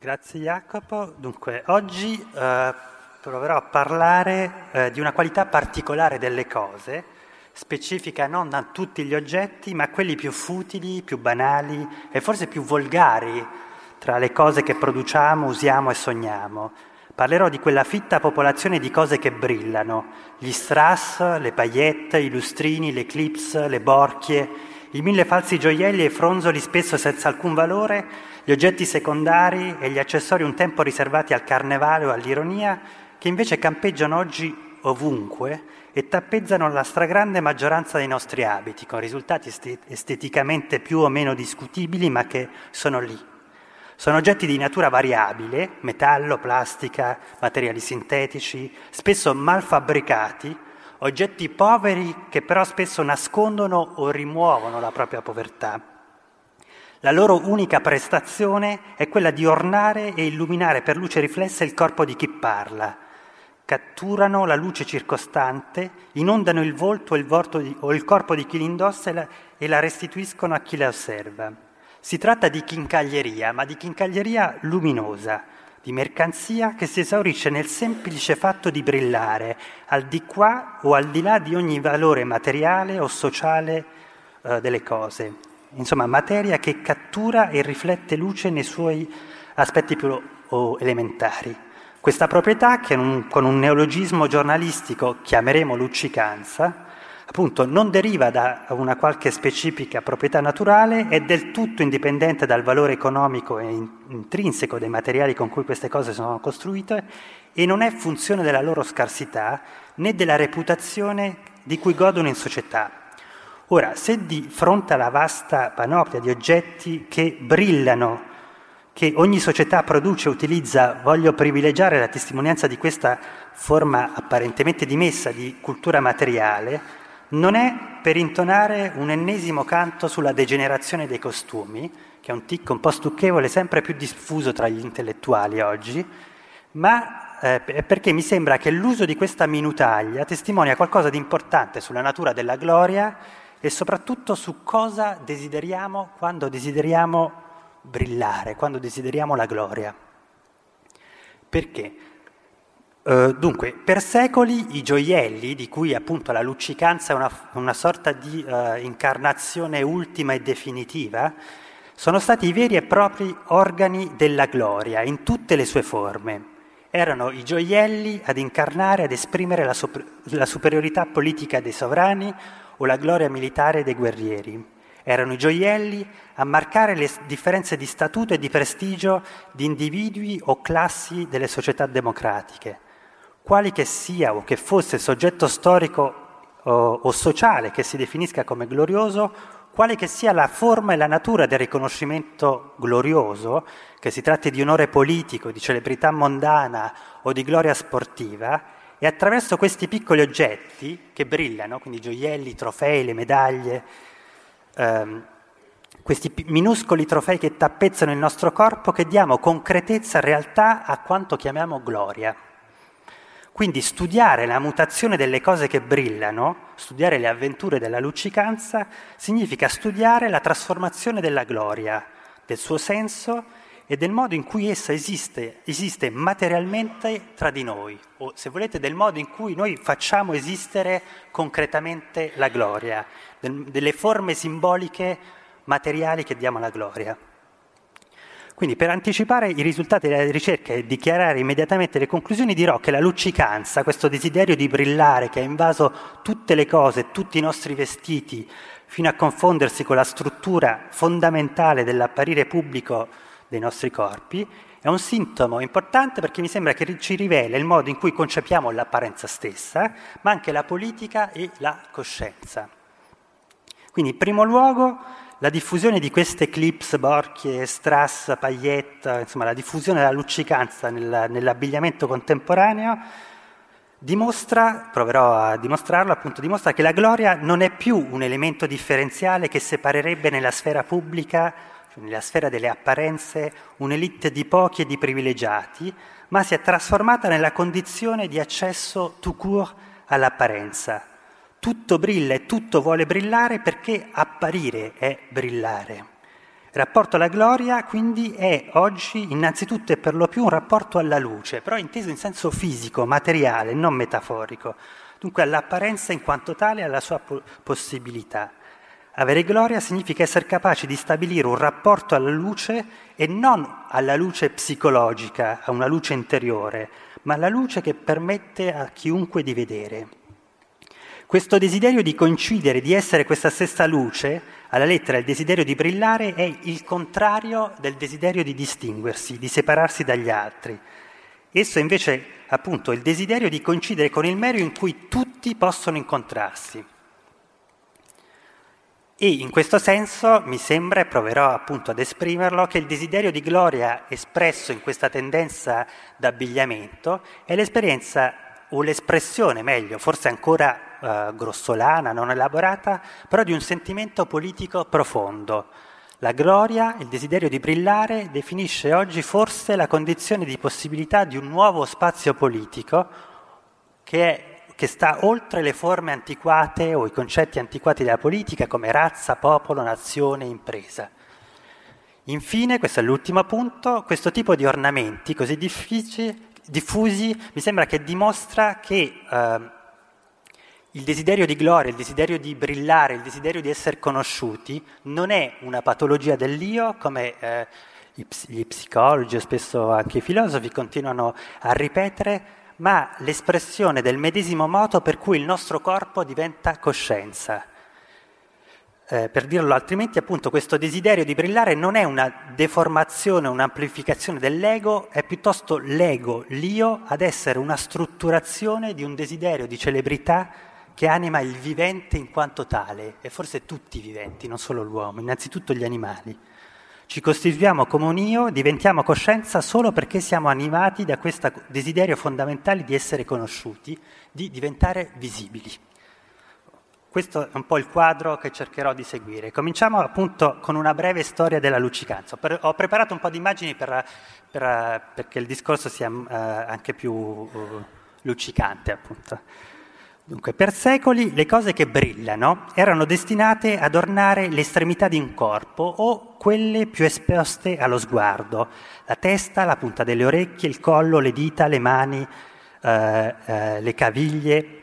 Grazie Jacopo. Dunque, oggi eh, proverò a parlare eh, di una qualità particolare delle cose, specifica non a tutti gli oggetti, ma a quelli più futili, più banali e forse più volgari tra le cose che produciamo, usiamo e sogniamo. Parlerò di quella fitta popolazione di cose che brillano, gli strass, le paillette, i lustrini, le clips, le borchie, i mille falsi gioielli e fronzoli spesso senza alcun valore, gli oggetti secondari e gli accessori un tempo riservati al carnevale o all'ironia, che invece campeggiano oggi ovunque e tappezzano la stragrande maggioranza dei nostri abiti, con risultati esteticamente più o meno discutibili, ma che sono lì. Sono oggetti di natura variabile, metallo, plastica, materiali sintetici, spesso mal fabbricati, oggetti poveri che però spesso nascondono o rimuovono la propria povertà. La loro unica prestazione è quella di ornare e illuminare per luce riflessa il corpo di chi parla. Catturano la luce circostante, inondano il volto il, di, o il corpo di chi li indossa e la, e la restituiscono a chi la osserva. Si tratta di chincaglieria, ma di chincaglieria luminosa, di mercanzia che si esaurisce nel semplice fatto di brillare, al di qua o al di là di ogni valore materiale o sociale eh, delle cose. Insomma, materia che cattura e riflette luce nei suoi aspetti più elementari. Questa proprietà, che con un neologismo giornalistico chiameremo luccicanza, appunto non deriva da una qualche specifica proprietà naturale, è del tutto indipendente dal valore economico e intrinseco dei materiali con cui queste cose sono costruite e non è funzione della loro scarsità né della reputazione di cui godono in società. Ora, se di fronte alla vasta panoplia di oggetti che brillano, che ogni società produce e utilizza, voglio privilegiare la testimonianza di questa forma apparentemente dimessa di cultura materiale, non è per intonare un ennesimo canto sulla degenerazione dei costumi, che è un tic un po' stucchevole, sempre più diffuso tra gli intellettuali oggi, ma eh, perché mi sembra che l'uso di questa minutaglia testimonia qualcosa di importante sulla natura della gloria e soprattutto su cosa desideriamo quando desideriamo brillare, quando desideriamo la gloria. Perché? Uh, dunque, per secoli i gioielli, di cui appunto la luccicanza è una, una sorta di uh, incarnazione ultima e definitiva, sono stati i veri e propri organi della gloria in tutte le sue forme. Erano i gioielli ad incarnare, ad esprimere la, sop- la superiorità politica dei sovrani o la gloria militare dei guerrieri. Erano i gioielli a marcare le differenze di statuto e di prestigio di individui o classi delle società democratiche quali che sia o che fosse il soggetto storico o, o sociale che si definisca come glorioso, quale che sia la forma e la natura del riconoscimento glorioso, che si tratti di onore politico, di celebrità mondana o di gloria sportiva, e attraverso questi piccoli oggetti che brillano, quindi gioielli, trofei, le medaglie, ehm, questi minuscoli trofei che tappezzano il nostro corpo, che diamo concretezza, realtà a quanto chiamiamo gloria. Quindi studiare la mutazione delle cose che brillano, studiare le avventure della luccicanza, significa studiare la trasformazione della gloria, del suo senso e del modo in cui essa esiste, esiste materialmente tra di noi, o se volete del modo in cui noi facciamo esistere concretamente la gloria, del, delle forme simboliche materiali che diamo alla gloria. Quindi per anticipare i risultati della ricerca e dichiarare immediatamente le conclusioni dirò che la luccicanza, questo desiderio di brillare che ha invaso tutte le cose, tutti i nostri vestiti, fino a confondersi con la struttura fondamentale dell'apparire pubblico dei nostri corpi, è un sintomo importante perché mi sembra che ci rivela il modo in cui concepiamo l'apparenza stessa, ma anche la politica e la coscienza. Quindi, in primo luogo, la diffusione di queste clips, borchie, strass, paglietta, insomma la diffusione della luccicanza nel, nell'abbigliamento contemporaneo dimostra, proverò a dimostrarlo, appunto dimostra che la gloria non è più un elemento differenziale che separerebbe nella sfera pubblica, cioè nella sfera delle apparenze, un'elite di pochi e di privilegiati, ma si è trasformata nella condizione di accesso tout court all'apparenza tutto brilla e tutto vuole brillare perché apparire è brillare. Il rapporto alla gloria quindi è oggi innanzitutto e per lo più un rapporto alla luce, però inteso in senso fisico, materiale, non metaforico, dunque all'apparenza in quanto tale e alla sua po- possibilità. Avere gloria significa essere capaci di stabilire un rapporto alla luce e non alla luce psicologica, a una luce interiore, ma alla luce che permette a chiunque di vedere. Questo desiderio di coincidere, di essere questa stessa luce, alla lettera il desiderio di brillare è il contrario del desiderio di distinguersi, di separarsi dagli altri. Esso invece appunto è il desiderio di coincidere con il medio in cui tutti possono incontrarsi. E in questo senso mi sembra, e proverò appunto ad esprimerlo, che il desiderio di gloria espresso in questa tendenza d'abbigliamento è l'esperienza o l'espressione, meglio, forse ancora eh, grossolana, non elaborata, però di un sentimento politico profondo. La gloria, il desiderio di brillare, definisce oggi forse la condizione di possibilità di un nuovo spazio politico che, è, che sta oltre le forme antiquate o i concetti antiquati della politica come razza, popolo, nazione, impresa. Infine, questo è l'ultimo punto, questo tipo di ornamenti così diffusi mi sembra che dimostra che eh, il desiderio di gloria, il desiderio di brillare, il desiderio di essere conosciuti non è una patologia dell'io come eh, gli psicologi o spesso anche i filosofi continuano a ripetere, ma l'espressione del medesimo modo per cui il nostro corpo diventa coscienza. Eh, per dirlo altrimenti, appunto, questo desiderio di brillare non è una deformazione, un'amplificazione dell'ego, è piuttosto l'ego, l'io, ad essere una strutturazione di un desiderio di celebrità che anima il vivente in quanto tale, e forse tutti i viventi, non solo l'uomo, innanzitutto gli animali. Ci costituiamo come un io, diventiamo coscienza solo perché siamo animati da questo desiderio fondamentale di essere conosciuti, di diventare visibili. Questo è un po' il quadro che cercherò di seguire. Cominciamo appunto con una breve storia della luccicanza. Ho preparato un po' di immagini per, per, perché il discorso sia uh, anche più uh, luccicante, appunto. Dunque, per secoli le cose che brillano erano destinate ad ornare l'estremità di un corpo o quelle più esposte allo sguardo, la testa, la punta delle orecchie, il collo, le dita, le mani, eh, eh, le caviglie,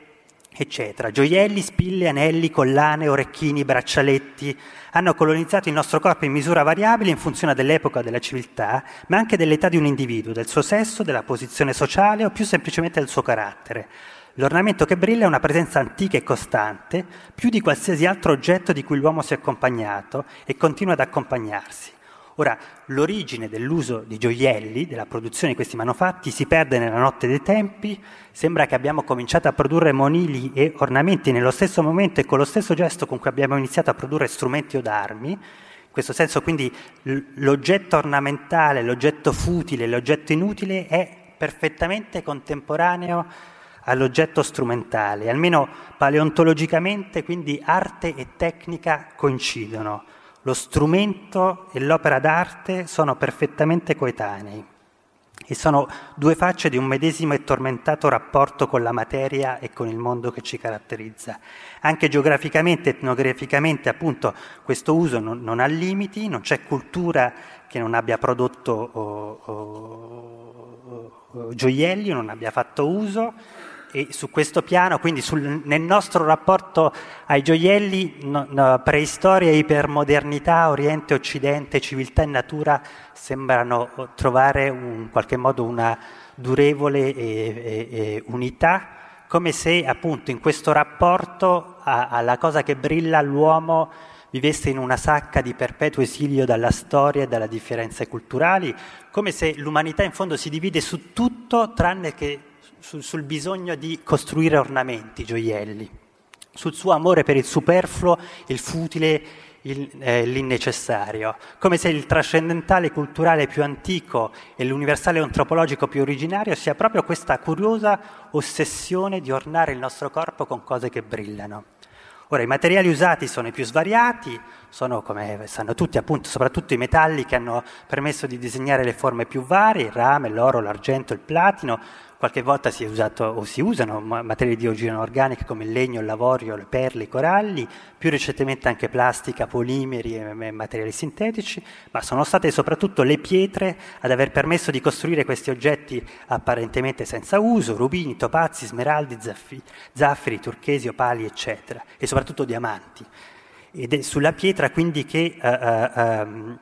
eccetera. Gioielli, spille, anelli, collane, orecchini, braccialetti hanno colonizzato il nostro corpo in misura variabile in funzione dell'epoca della civiltà, ma anche dell'età di un individuo, del suo sesso, della posizione sociale o più semplicemente del suo carattere. L'ornamento che brilla è una presenza antica e costante, più di qualsiasi altro oggetto di cui l'uomo si è accompagnato e continua ad accompagnarsi. Ora, l'origine dell'uso di gioielli, della produzione di questi manufatti, si perde nella notte dei tempi, sembra che abbiamo cominciato a produrre monili e ornamenti nello stesso momento e con lo stesso gesto con cui abbiamo iniziato a produrre strumenti o armi. In questo senso quindi l'oggetto ornamentale, l'oggetto futile, l'oggetto inutile è perfettamente contemporaneo all'oggetto strumentale, almeno paleontologicamente quindi arte e tecnica coincidono, lo strumento e l'opera d'arte sono perfettamente coetanei e sono due facce di un medesimo e tormentato rapporto con la materia e con il mondo che ci caratterizza. Anche geograficamente, etnograficamente, appunto, questo uso non, non ha limiti, non c'è cultura che non abbia prodotto oh, oh, oh, gioielli, non abbia fatto uso, e su questo piano, quindi sul, nel nostro rapporto ai gioielli, no, no, preistoria ipermodernità, Oriente, Occidente, civiltà e natura sembrano trovare in qualche modo una durevole e, e, e unità, come se appunto in questo rapporto alla cosa che brilla l'uomo vivesse in una sacca di perpetuo esilio dalla storia e dalle differenze culturali, come se l'umanità in fondo si divide su tutto tranne che sul, sul bisogno di costruire ornamenti, gioielli, sul suo amore per il superfluo, il futile, il, eh, l'innecessario, come se il trascendentale culturale più antico e l'universale antropologico più originario sia proprio questa curiosa ossessione di ornare il nostro corpo con cose che brillano. Ora, i materiali usati sono i più svariati, sono, come sanno tutti, appunto, soprattutto i metalli che hanno permesso di disegnare le forme più varie, il rame, l'oro, l'argento, il platino, Qualche volta si è usato o si usano materie di origine organica come il legno, il lavorio, le perle, i coralli, più recentemente anche plastica, polimeri e materiali sintetici, ma sono state soprattutto le pietre ad aver permesso di costruire questi oggetti apparentemente senza uso, rubini, topazi, smeraldi, zaffiri, zaffiri turchesi, opali, eccetera, e soprattutto diamanti. Ed è sulla pietra quindi che uh,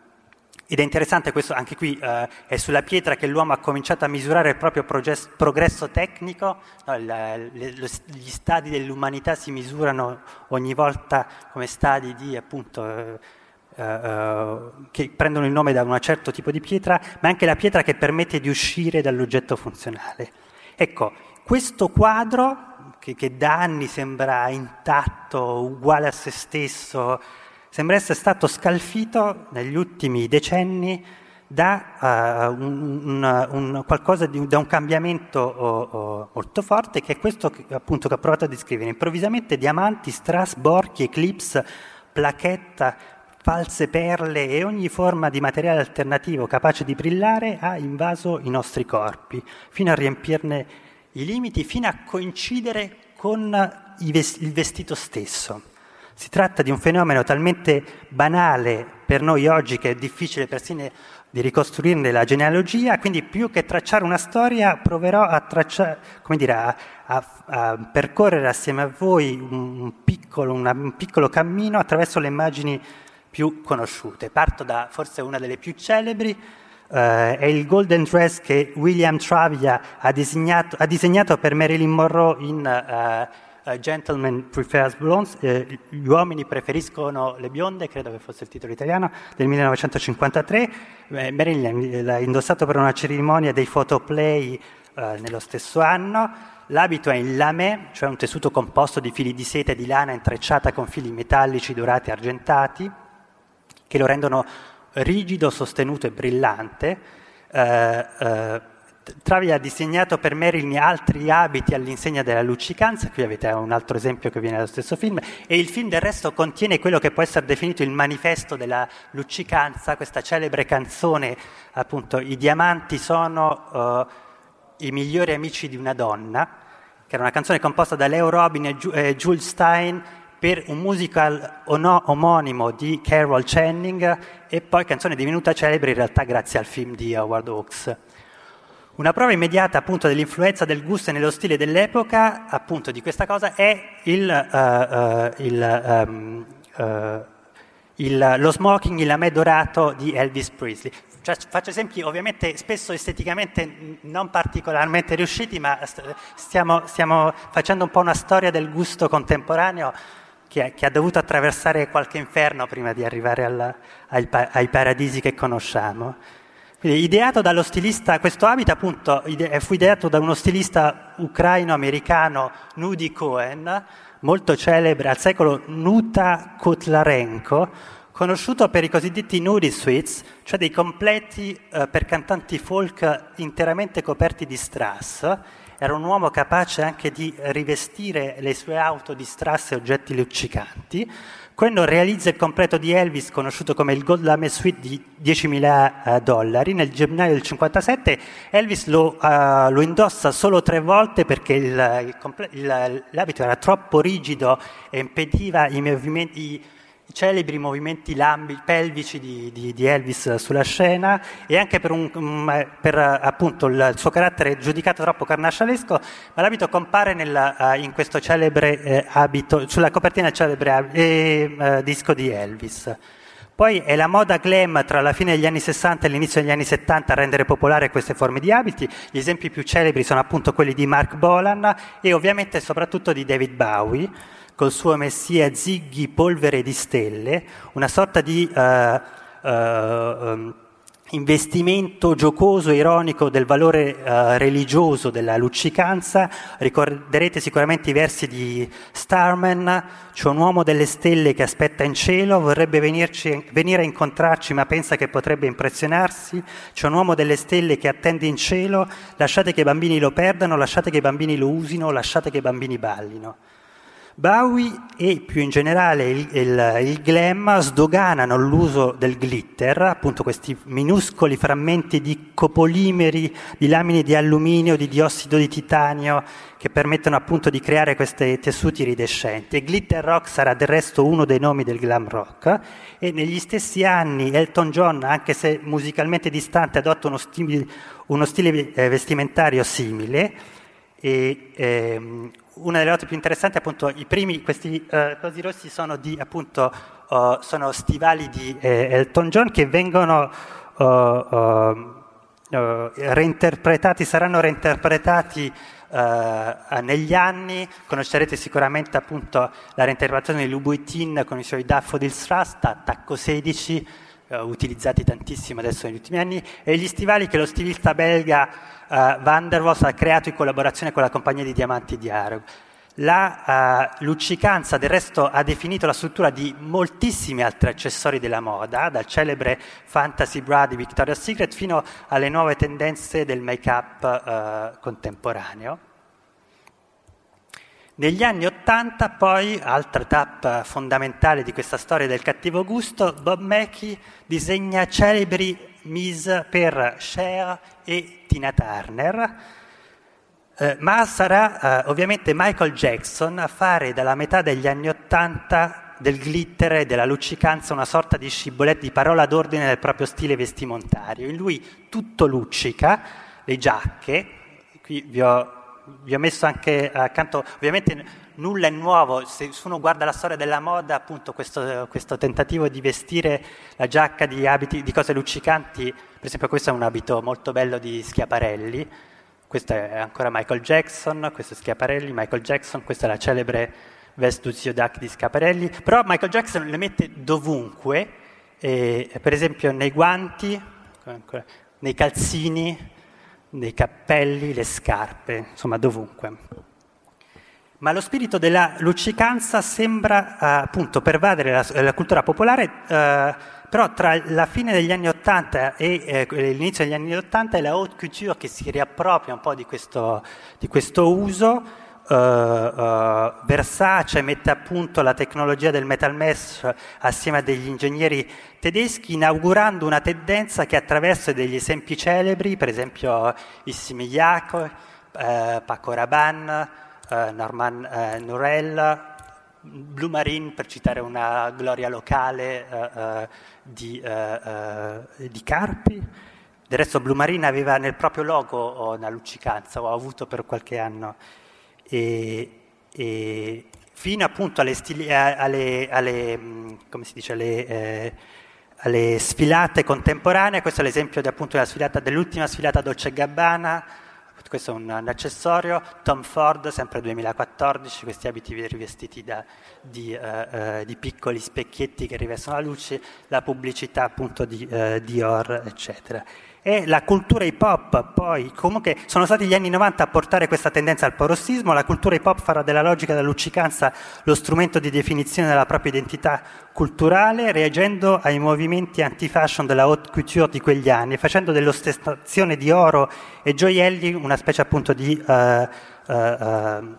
ed è interessante questo, anche qui eh, è sulla pietra che l'uomo ha cominciato a misurare il proprio proges- progresso tecnico, no, il, le, lo, gli stadi dell'umanità si misurano ogni volta come stadi di appunto eh, eh, che prendono il nome da un certo tipo di pietra, ma anche la pietra che permette di uscire dall'oggetto funzionale. Ecco, questo quadro che, che da anni sembra intatto, uguale a se stesso, sembra essere stato scalfito negli ultimi decenni da, uh, un, un, qualcosa di, da un cambiamento oh, oh, molto forte, che è questo che, appunto, che ho provato a descrivere. Improvvisamente diamanti, strass, borchi, eclipse, placchetta, false perle e ogni forma di materiale alternativo capace di brillare ha invaso i nostri corpi, fino a riempirne i limiti, fino a coincidere con il vestito stesso. Si tratta di un fenomeno talmente banale per noi oggi che è difficile persino di ricostruirne la genealogia, quindi più che tracciare una storia proverò a, tracciare, dire, a, a, a percorrere assieme a voi un piccolo, una, un piccolo cammino attraverso le immagini più conosciute. Parto da forse una delle più celebri, Uh, è il golden dress che William Travia ha disegnato, ha disegnato per Marilyn Monroe in uh, uh, Gentlemen Prefers Blondes, gli uomini preferiscono le bionde, credo che fosse il titolo italiano, del 1953. Eh, Marilyn l'ha indossato per una cerimonia dei photoplay nello stesso anno. L'abito è in lamé, cioè un tessuto composto di fili di seta e di lana intrecciata con fili metallici dorati e argentati, che lo rendono rigido, sostenuto e brillante. Eh, eh, Travi ha disegnato per Marilyn altri abiti all'insegna della luccicanza, qui avete un altro esempio che viene dallo stesso film, e il film del resto contiene quello che può essere definito il manifesto della luccicanza, questa celebre canzone, appunto, I diamanti sono uh, i migliori amici di una donna, che era una canzone composta da Leo Robin e Jules Stein per un musical omonimo di Carol Channing e poi canzone divenuta celebre in realtà grazie al film di Howard Hawks. Una prova immediata appunto dell'influenza del gusto nello stile dell'epoca, appunto di questa cosa, è il, uh, uh, il, um, uh, il, lo smoking, il lamè dorato di Elvis Presley. Cioè, faccio esempi ovviamente spesso esteticamente non particolarmente riusciti, ma stiamo, stiamo facendo un po' una storia del gusto contemporaneo che, che ha dovuto attraversare qualche inferno prima di arrivare alla, ai, ai paradisi che conosciamo. Quindi, ideato dallo stilista, questo abito appunto fu ideato da uno stilista ucraino-americano Nudi Cohen, molto celebre al secolo Nuta Kotlarenko, conosciuto per i cosiddetti nudie suites, cioè dei completi eh, per cantanti folk interamente coperti di strass. Era un uomo capace anche di rivestire le sue auto di strass e oggetti luccicanti. Quando realizza il completo di Elvis, conosciuto come il Gold Lame Suite di 10.000 eh, dollari, nel gennaio del 57 Elvis lo, uh, lo indossa solo tre volte perché il, il, l'abito era troppo rigido e impediva i movimenti i celebri movimenti lambi, pelvici di, di, di, Elvis sulla scena e anche per, un, per appunto il suo carattere giudicato troppo carnascialesco, ma l'abito compare nella, uh, in questo celebre eh, abito, sulla copertina del celebre eh, uh, disco di Elvis. Poi è la moda glam tra la fine degli anni 60 e l'inizio degli anni 70 a rendere popolare queste forme di abiti. Gli esempi più celebri sono appunto quelli di Mark Bolan e ovviamente soprattutto di David Bowie col suo messia Ziggy Polvere di Stelle, una sorta di uh, uh, investimento giocoso, ironico del valore uh, religioso della luccicanza. Ricorderete sicuramente i versi di Starman, c'è un uomo delle stelle che aspetta in cielo, vorrebbe venirci, venire a incontrarci ma pensa che potrebbe impressionarsi, c'è un uomo delle stelle che attende in cielo, lasciate che i bambini lo perdano, lasciate che i bambini lo usino, lasciate che i bambini ballino. Bowie e più in generale il, il, il, glam sdoganano l'uso del glitter, appunto questi minuscoli frammenti di copolimeri, di lamine di alluminio, di diossido di titanio che permettono appunto di creare questi tessuti iridescenti. E glitter rock sarà del resto uno dei nomi del glam rock e negli stessi anni Elton John, anche se musicalmente distante, adotta uno stile, uno stile eh, vestimentario simile e ehm, una delle note più interessanti è appunto i primi, questi uh, cosi rossi sono, di, appunto, uh, sono stivali di eh, Elton John che vengono uh, reinterpretati, saranno reinterpretati negli anni, conoscerete sicuramente appunto la reinterpretazione di Louboutin con i suoi Daffodil Trust, attacco 16, utilizzati tantissimo adesso negli ultimi anni, e gli stivali che lo stilista belga uh, Van der Waals ha creato in collaborazione con la compagnia di diamanti di Arog. La uh, luccicanza del resto ha definito la struttura di moltissimi altri accessori della moda, dal celebre Fantasy Bra di Victoria's Secret fino alle nuove tendenze del make-up uh, contemporaneo. Negli anni Ottanta poi, altra tappa fondamentale di questa storia del cattivo gusto, Bob Mackie disegna celebri mise per Cher e Tina Turner, eh, ma sarà eh, ovviamente Michael Jackson a fare dalla metà degli anni Ottanta del glitter e della luccicanza una sorta di sciboletta di parola d'ordine del proprio stile vestimontario. In lui tutto luccica, le giacche, qui vi ho, vi ho messo anche accanto, ovviamente nulla è nuovo, se uno guarda la storia della moda, appunto questo, questo tentativo di vestire la giacca di, abiti, di cose luccicanti, per esempio questo è un abito molto bello di Schiaparelli, questo è ancora Michael Jackson, questo è Schiaparelli, Michael Jackson, questa è la celebre veste Duc di Schiaparelli, però Michael Jackson le mette dovunque, eh, per esempio nei guanti, nei calzini, nei cappelli, le scarpe, insomma dovunque. Ma lo spirito della luccicanza sembra uh, appunto pervadere la, la cultura popolare, uh, però tra la fine degli anni Ottanta e eh, l'inizio degli anni Ottanta è la haute couture che si riappropria un po' di questo, di questo uso. Uh, Versace mette a punto la tecnologia del metal mesh assieme a degli ingegneri tedeschi, inaugurando una tendenza che attraverso degli esempi celebri, per esempio Issimigliaco, Paco Rabanne, eh, Norman eh, Nurel, Blue Marine, per citare una gloria locale eh, eh di, eh, eh, di, Carpi. Del resto Blue Marine aveva nel proprio logo una luccicanza, o ha avuto per qualche anno. E, e fino appunto alle, stili, alle, alle, mm, dice, alle, alle, sfilate contemporanee, questo è l'esempio di, appunto, sfilata, dell'ultima sfilata Dolce Gabbana, questo è un, un, accessorio, Tom Ford, sempre 2014, questi abiti rivestiti da, di, uh, uh, di, piccoli specchietti che rivestono la luce, la pubblicità appunto di uh, Dior, eccetera e la cultura hip hop poi, comunque sono stati gli anni 90 a portare questa tendenza al parossismo, la cultura hip hop farà della logica della luccicanza lo strumento di definizione della propria identità culturale, reagendo ai movimenti anti-fashion della haute couture di quegli anni, facendo dell'ostentazione di oro e gioielli una specie appunto di... Uh, uh, uh,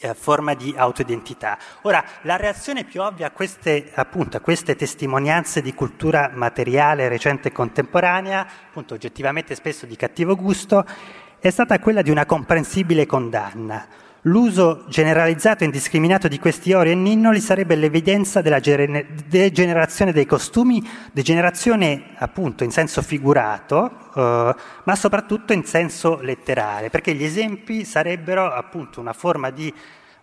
eh, forma di autoidentità. Ora, la reazione più ovvia a queste, appunto, a queste testimonianze di cultura materiale recente e contemporanea, appunto oggettivamente spesso di cattivo gusto, è stata quella di una comprensibile condanna. L'uso generalizzato e indiscriminato di questi ori e ninnoli sarebbe l'evidenza della degenerazione dei costumi, degenerazione appunto in senso figurato, eh, ma soprattutto in senso letterale, perché gli esempi sarebbero appunto una forma di,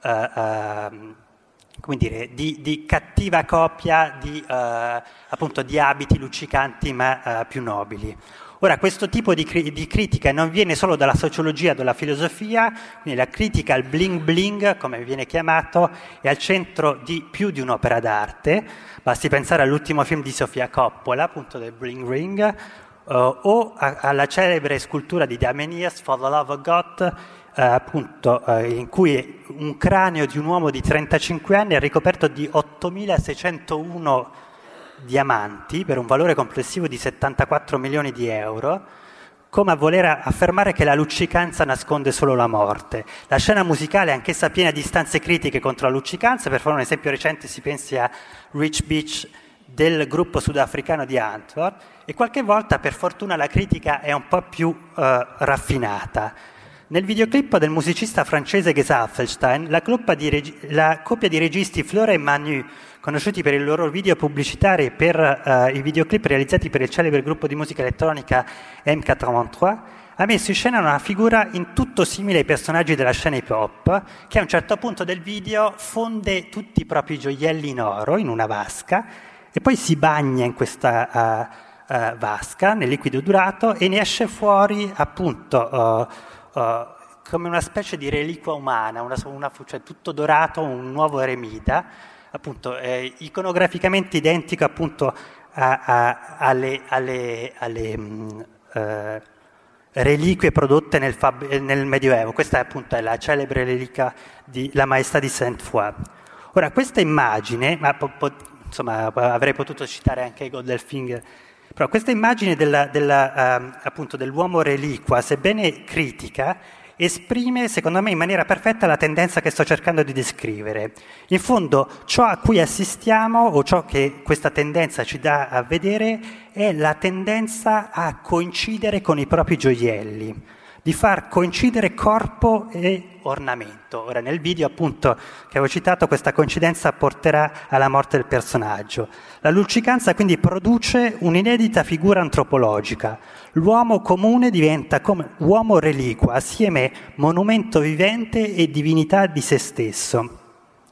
eh, eh, dire, di, di cattiva copia di, eh, appunto, di abiti luccicanti ma eh, più nobili. Ora, questo tipo di, di, critica non viene solo dalla sociologia, dalla filosofia, quindi la critica al bling bling, come viene chiamato, è al centro di più di un'opera d'arte. Basti pensare all'ultimo film di Sofia Coppola, appunto del Bling Ring, uh, o a, alla celebre scultura di Damenias, For the Love of God, uh, appunto, uh, in cui un cranio di un uomo di 35 anni è ricoperto di 8601 diamanti per un valore complessivo di 74 milioni di euro, come a voler affermare che la luccicanza nasconde solo la morte. La scena musicale è anch'essa piena di istanze critiche contro la luccicanza, per fare un esempio recente si pensi a Rich Beach del gruppo sudafricano di Antwerp e qualche volta per fortuna la critica è un po' più eh, raffinata. Nel videoclip del musicista francese Gesaffelstein, la, regi- la coppia di registi Flora e Manu, conosciuti per i loro video pubblicitari e per uh, i videoclip realizzati per il celebre gruppo di musica elettronica M83, ha messo in scena una figura in tutto simile ai personaggi della scena hip hop, che a un certo punto del video fonde tutti i propri gioielli in oro in una vasca e poi si bagna in questa uh, uh, vasca nel liquido durato e ne esce fuori appunto uh, come una specie di reliquia umana, una, una, cioè tutto dorato, un nuovo eremita, appunto eh, iconograficamente identico appunto a, a, alle, alle, alle mh, uh, reliquie prodotte nel, fab- nel, Medioevo. Questa appunto è la celebre reliquia di La Maestà di Sainte-Foy. Ora, questa immagine, ma po- po- insomma, avrei potuto citare anche Goldfinger, però questa immagine della, della, uh, appunto, dell'uomo reliqua, sebbene critica, esprime, secondo me, in maniera perfetta la tendenza che sto cercando di descrivere. In fondo, ciò a cui assistiamo, o ciò che questa tendenza ci dà a vedere, è la tendenza a coincidere con i propri gioielli di far coincidere corpo e ornamento. Ora nel video appunto che avevo citato questa coincidenza porterà alla morte del personaggio. La luccicanza quindi produce un'inedita figura antropologica. L'uomo comune diventa come uomo reliquia, assieme monumento vivente e divinità di se stesso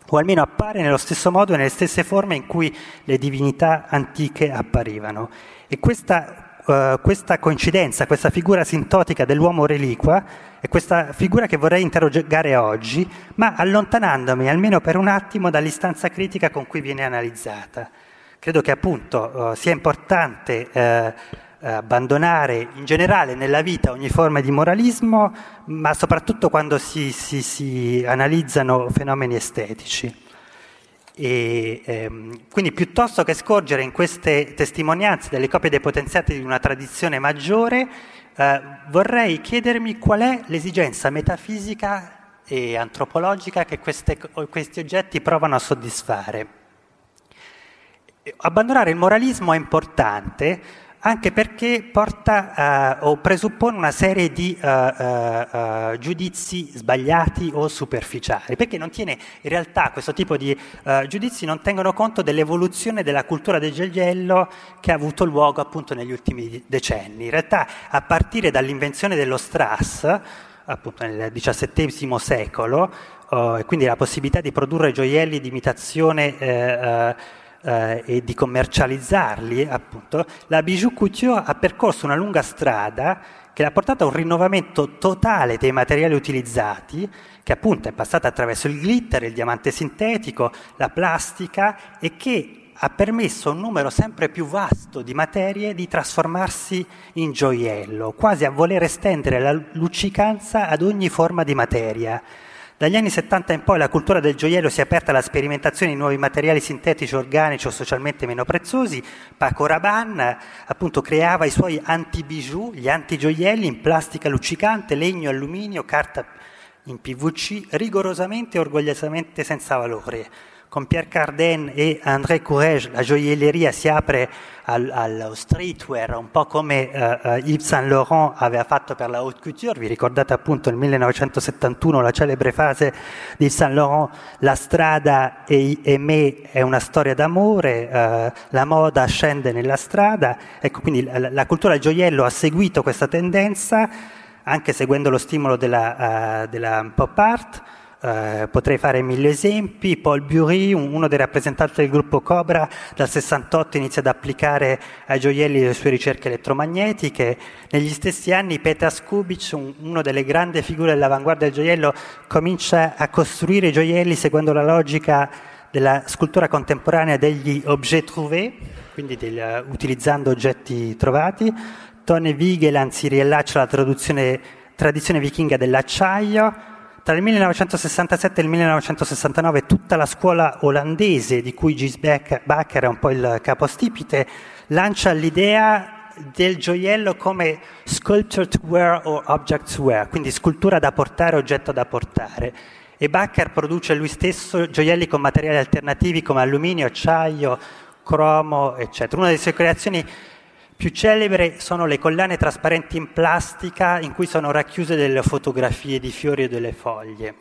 o almeno appare nello stesso modo e nelle stesse forme in cui le divinità antiche apparivano. E questa uh, questa coincidenza, questa figura sintotica dell'uomo reliquia, è questa figura che vorrei interrogare oggi, ma allontanandomi almeno per un attimo dall'istanza critica con cui viene analizzata. Credo che appunto uh, sia importante uh, abbandonare in generale nella vita ogni forma di moralismo, ma soprattutto quando si, si, si analizzano fenomeni estetici. E, ehm, quindi piuttosto che scorgere in queste testimonianze delle copie depotenziate di una tradizione maggiore, eh, vorrei chiedermi qual è l'esigenza metafisica e antropologica che queste, questi oggetti provano a soddisfare. Abbandonare il moralismo è importante anche perché porta uh, o presuppone una serie di uh, uh, giudizi sbagliati o superficiali, perché non tiene, in realtà questo tipo di giudizi non tengono conto dell'evoluzione della cultura del gioiello che ha avuto luogo appunto negli ultimi decenni. In realtà a partire dall'invenzione dello strass, appunto nel XVII secolo, e quindi la possibilità di produrre gioielli di imitazione eh, e di commercializzarli, appunto, la Bijou Couture ha percorso una lunga strada che l'ha portata a un rinnovamento totale dei materiali utilizzati, che appunto è passata attraverso il glitter, il diamante sintetico, la plastica e che ha permesso a un numero sempre più vasto di materie di trasformarsi in gioiello, quasi a voler estendere la luccicanza ad ogni forma di materia. Dagli anni 70 in poi la cultura del gioiello si è aperta alla sperimentazione di nuovi materiali sintetici, organici o socialmente meno preziosi. Paco Rabanne appunto creava i suoi anti-bijou, gli anti-gioielli in plastica luccicante, legno, alluminio, carta in PVC, rigorosamente e orgogliosamente senza valore con Pierre Cardin e André Courage la gioielleria si apre al, allo streetwear, un po' come uh, uh, Yves Saint Laurent aveva fatto per la haute couture. Vi ricordate appunto nel 1971 la celebre frase di Saint Laurent: La strada e, e me è una storia d'amore, uh, la moda scende nella strada. Ecco, quindi la, la cultura del gioiello ha seguito questa tendenza, anche seguendo lo stimolo della, della pop art. Eh, potrei fare mille esempi. Paul Bury, uno dei rappresentanti del gruppo Cobra, dal 68 inizia ad applicare ai gioielli le sue ricerche elettromagnetiche. Negli stessi anni Peter Skubic, un, uno delle grandi figure dell'avanguardia del gioiello, comincia a costruire i gioielli seguendo la logica della scultura contemporanea degli objets trouvés, quindi del, uh, utilizzando oggetti trovati. Tone Vigeland si riallaccia alla tradizione vichinga dell'acciaio, tra il 1967 e il 1969 tutta la scuola olandese, di cui Gis Bakker è un po' il capostipite, lancia l'idea del gioiello come sculpture to wear o object to wear, quindi scultura da portare, oggetto da portare. E Bacher produce lui stesso gioielli con materiali alternativi come alluminio, acciaio, cromo, eccetera. Una delle sue creazioni più celebri sono le collane trasparenti in plastica in cui sono racchiuse delle fotografie di fiori o delle foglie.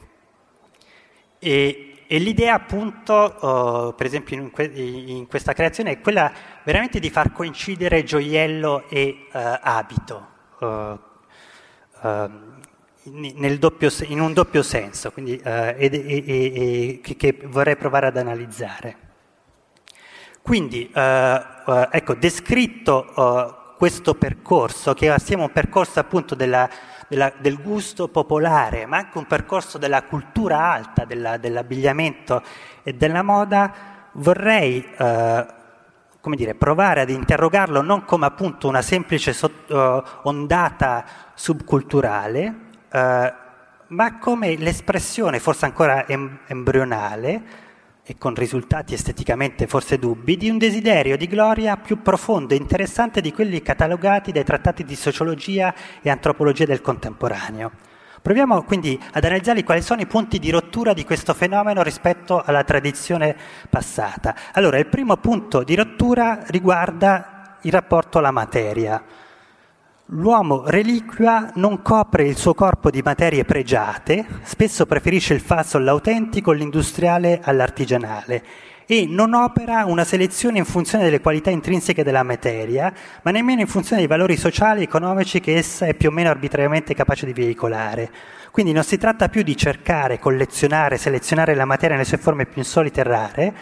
E, e l'idea appunto, uh, per esempio in, que- in, questa creazione, è quella veramente di far coincidere gioiello e uh, abito. Uh, doppio, in un doppio senso, quindi, e, e, che, che vorrei provare ad analizzare. Quindi, ecco, descritto questo percorso, che sia un percorso appunto della, della, del gusto popolare, ma anche un percorso della cultura alta, della, dell'abbigliamento e della moda, vorrei eh, come dire, provare ad interrogarlo non come appunto una semplice sott- uh, ondata subculturale, uh, ma come l'espressione, forse ancora em- embrionale, e con risultati esteticamente forse dubbi, di un desiderio di gloria più profondo e interessante di quelli catalogati dai trattati di sociologia e antropologia del contemporaneo. Proviamo quindi ad analizzare quali sono i punti di rottura di questo fenomeno rispetto alla tradizione passata. Allora, il primo punto di rottura riguarda il rapporto alla materia. L'uomo reliquia non copre il suo corpo di materie pregiate, spesso preferisce il falso all'autentico, l'industriale all'artigianale e non opera una selezione in funzione delle qualità intrinseche della materia, ma nemmeno in funzione dei valori sociali e economici che essa è più o meno arbitrariamente capace di veicolare. Quindi non si tratta più di cercare, collezionare, selezionare la materia nelle sue forme più insolite e rare,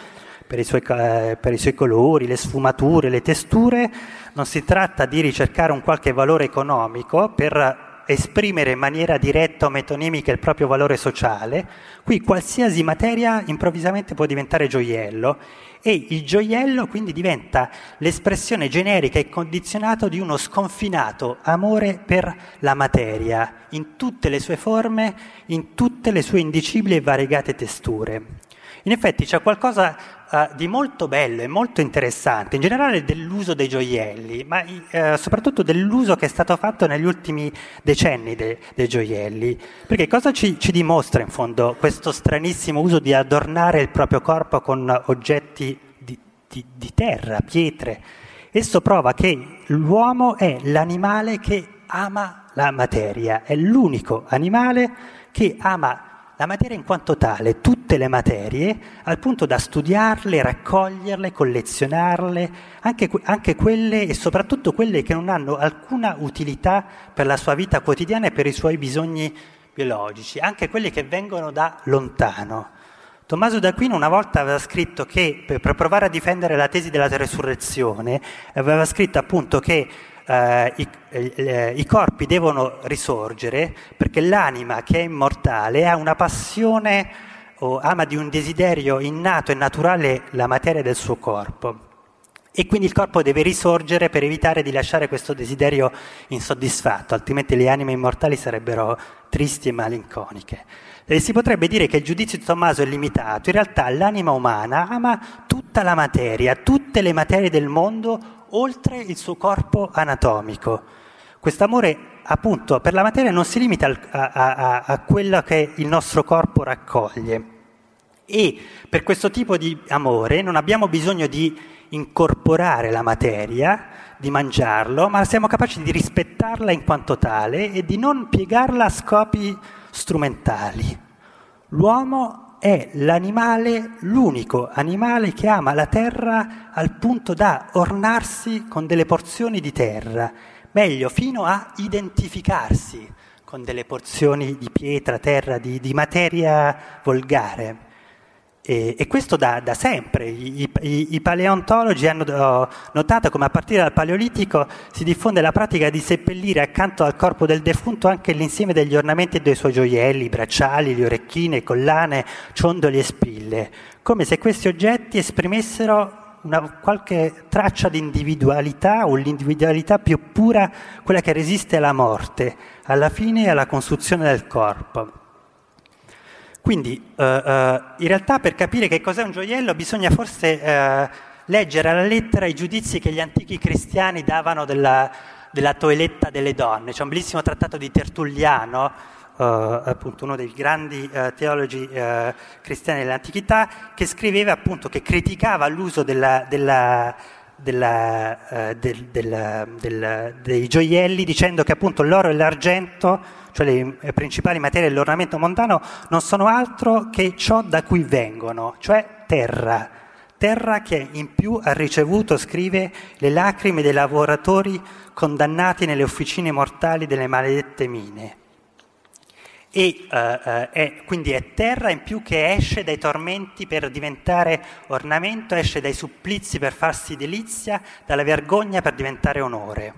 per i, suoi, per i suoi colori, le sfumature, le testure, non si tratta di ricercare un qualche valore economico per esprimere in maniera diretta o metonimica il proprio valore sociale, qui qualsiasi materia improvvisamente può diventare gioiello e il gioiello quindi diventa l'espressione generica e condizionata di uno sconfinato amore per la materia, in tutte le sue forme, in tutte le sue indicibili e variegate testure. In effetti c'è qualcosa uh, di molto bello e molto interessante, in generale dell'uso dei gioielli, ma uh, soprattutto dell'uso che è stato fatto negli ultimi decenni de- dei gioielli. Perché cosa ci, ci, dimostra in fondo questo stranissimo uso di adornare il proprio corpo con oggetti di, di, di terra, pietre? Esso prova che l'uomo è l'animale che ama la materia, è l'unico animale che ama la materia in quanto tale, tutte le materie, al punto da studiarle, raccoglierle, collezionarle, anche, anche, quelle e soprattutto quelle che non hanno alcuna utilità per la sua vita quotidiana e per i suoi bisogni biologici, anche quelle che vengono da lontano. Tommaso d'Aquino una volta aveva scritto che, per provare a difendere la tesi della resurrezione, aveva scritto appunto che eh, i, eh, i, corpi devono risorgere perché l'anima che è immortale ha una passione o ama di un desiderio innato e naturale la materia del suo corpo. E quindi il corpo deve risorgere per evitare di lasciare questo desiderio insoddisfatto, altrimenti le anime immortali sarebbero tristi e malinconiche. E si potrebbe dire che il giudizio di Tommaso è limitato, in realtà l'anima umana ama tutta la materia, tutte le materie del mondo oltre il suo corpo anatomico. Quest'amore, appunto, per la materia non si limita a, a, a quello che il nostro corpo raccoglie. E per questo tipo di amore non abbiamo bisogno di incorporare la materia, di mangiarlo, ma siamo capaci di rispettarla in quanto tale e di non piegarla a scopi strumentali. L'uomo è l'animale, l'unico animale che ama la terra al punto da ornarsi con delle porzioni di terra, meglio fino a identificarsi con delle porzioni di pietra, terra, di, di materia volgare. E, e questo da, da sempre. I, i, I, paleontologi hanno notato come a partire dal Paleolitico si diffonde la pratica di seppellire accanto al corpo del defunto anche l'insieme degli ornamenti e dei suoi gioielli, bracciali, le orecchine, collane, ciondoli e spille, come se questi oggetti esprimessero una qualche traccia di individualità o l'individualità più pura, quella che resiste alla morte, alla fine e alla costruzione del corpo. Quindi uh, uh, in realtà per capire che cos'è un gioiello bisogna forse uh, leggere alla lettera i giudizi che gli antichi cristiani davano della, della toeletta delle donne. C'è un bellissimo trattato di Tertulliano, uh, appunto uno dei grandi uh, teologi uh, cristiani dell'antichità, che scriveva appunto che criticava l'uso della, della, della, del, del, dei gioielli dicendo che appunto l'oro e l'argento cioè le principali materie dell'ornamento mondano, non sono altro che ciò da cui vengono, cioè terra. Terra che in più ha ricevuto, scrive, le lacrime dei lavoratori condannati nelle officine mortali delle maledette mine. E uh, uh, è, quindi è terra in più che esce dai tormenti per diventare ornamento, esce dai supplizi per farsi delizia, dalla vergogna per diventare onore.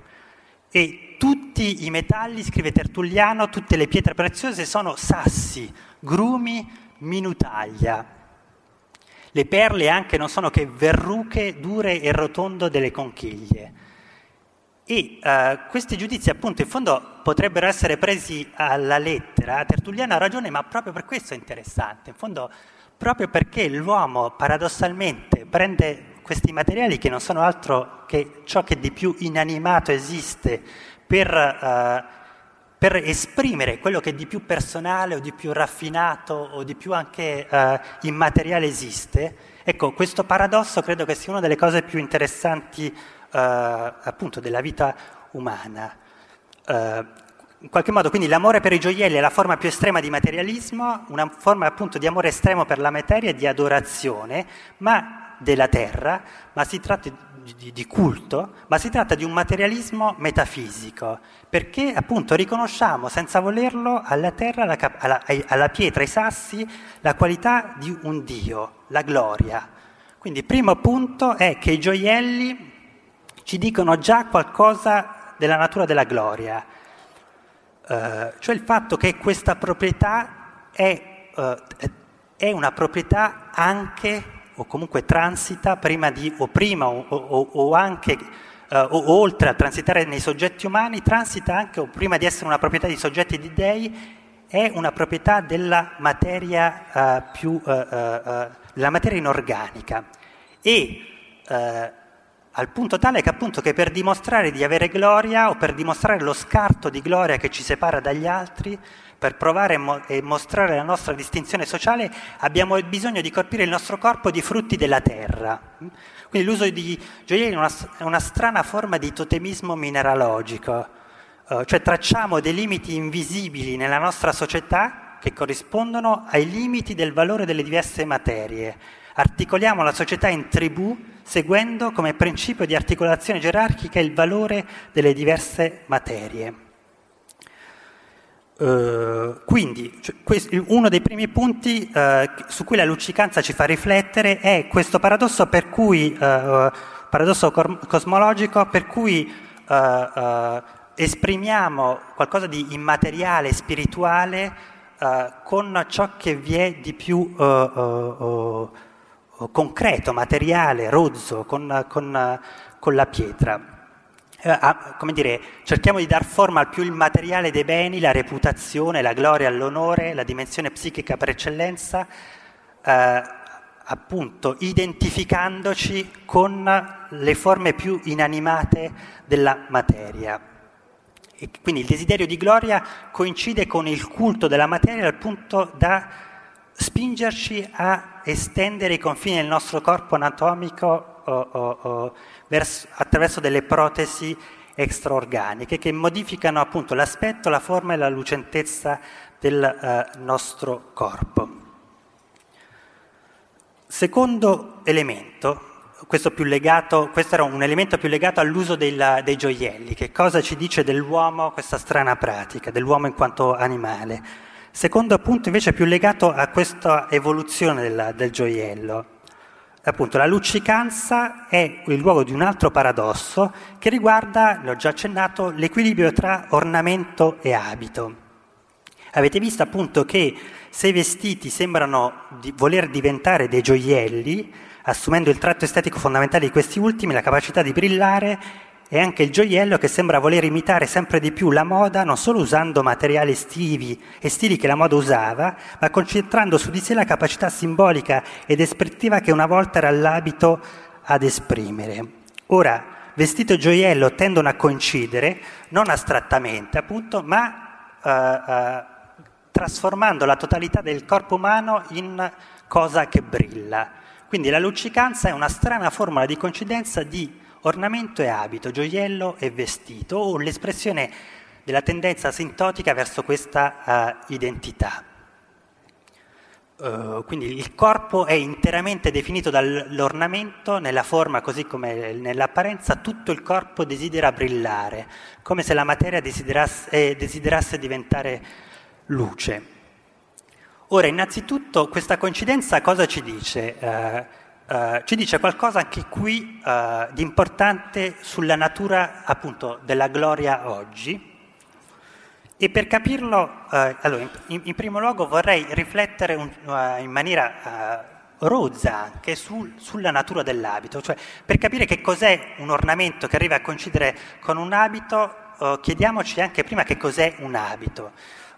E tutti i metalli, scrive Tertulliano, tutte le pietre preziose sono sassi, grumi, minutaglia. Le perle anche non sono che verruche dure e rotondo delle conchiglie. E uh, questi giudizi appunto in fondo potrebbero essere presi alla lettera, Tertulliano ha ragione, ma proprio per questo è interessante, in fondo proprio perché l'uomo paradossalmente prende questi materiali che non sono altro che ciò che di più inanimato esiste per, uh, per esprimere quello che di più personale o di più raffinato o di più anche uh, immateriale esiste, ecco questo paradosso credo che sia una delle cose più interessanti eh, appunto della vita umana. Eh, in qualche modo quindi l'amore per i gioielli è la forma più estrema di materialismo, una forma appunto di amore estremo per la materia e di adorazione, ma della terra, ma si tratta di, di, culto, ma si tratta di un materialismo metafisico, perché appunto riconosciamo senza volerlo alla terra, alla, alla, alla pietra, ai sassi, la qualità di un Dio, la gloria. Quindi primo punto è che i gioielli ci dicono già qualcosa della natura della gloria, eh, cioè il fatto che questa proprietà è, eh, è, una proprietà anche, o comunque transita prima di, o prima o, o, o anche, eh, o, oltre a transitare nei soggetti umani, transita anche, o prima di essere una proprietà di soggetti di dei, è una proprietà della materia eh, più, eh, eh, della materia inorganica. E al punto tale che appunto che per dimostrare di avere gloria o per dimostrare lo scarto di gloria che ci separa dagli altri, per provare e mostrare la nostra distinzione sociale, abbiamo bisogno di colpire il nostro corpo di frutti della terra. Quindi l'uso di gioielli è una, una strana forma di totemismo mineralogico, uh, cioè tracciamo dei limiti invisibili nella nostra società che corrispondono ai limiti del valore delle diverse materie. Articoliamo la società in tribù seguendo come principio di articolazione gerarchica il valore delle diverse materie. Uh, quindi cioè, uno dei primi punti uh, su cui la luccicanza ci fa riflettere è questo paradosso, per cui, uh, paradosso cosmologico per cui esprimiamo qualcosa di immateriale, spirituale con ciò che vi è di più concreto, materiale, rozzo, con, con, con la pietra. Eh, come dire, cerchiamo di dar forma al più immateriale dei beni, la reputazione, la gloria, l'onore, la dimensione psichica per eccellenza, eh, appunto identificandoci con le forme più inanimate della materia. E quindi il desiderio di gloria coincide con il culto della materia al punto da spingerci a estendere i confini del nostro corpo anatomico o, o, o, verso, attraverso delle protesi extraorganiche che modificano appunto l'aspetto, la forma e la lucentezza del uh, nostro corpo. Secondo elemento, questo, legato, questo, era un elemento più legato all'uso dei, dei gioielli, che cosa ci dice dell'uomo questa strana pratica, dell'uomo in quanto animale. Secondo punto invece più legato a questa evoluzione del, del gioiello. Appunto, la luccicanza è il luogo di un altro paradosso che riguarda, l'ho già accennato, l'equilibrio tra ornamento e abito. Avete visto appunto che se i vestiti sembrano di voler diventare dei gioielli, assumendo il tratto estetico fondamentale di questi ultimi, la capacità di brillare è anche il gioiello che sembra voler imitare sempre di più la moda, non solo usando materiali estivi e stili che la moda usava, ma concentrando su di sé la capacità simbolica ed espressiva che una volta era l'abito ad esprimere. Ora, vestito e gioiello tendono a coincidere, non astrattamente appunto, ma uh, uh, trasformando la totalità del corpo umano in cosa che brilla. Quindi la luccicanza è una strana formula di coincidenza di ornamento e abito, gioiello e vestito, o l'espressione della tendenza sintotica verso questa uh, identità. Uh, quindi il corpo è interamente definito dall'ornamento, nella forma così come nell'apparenza, tutto il corpo desidera brillare, come se la materia desiderasse, eh, desiderasse diventare luce. Ora, innanzitutto, questa coincidenza cosa ci dice? Uh, uh, ci dice qualcosa anche qui uh, di importante sulla natura appunto della gloria oggi. E per capirlo, allora, in, in, primo luogo vorrei riflettere un, in maniera rozza anche sul, sulla natura dell'abito, cioè per capire che cos'è un ornamento che arriva a coincidere con un abito, chiediamoci anche prima che cos'è un abito.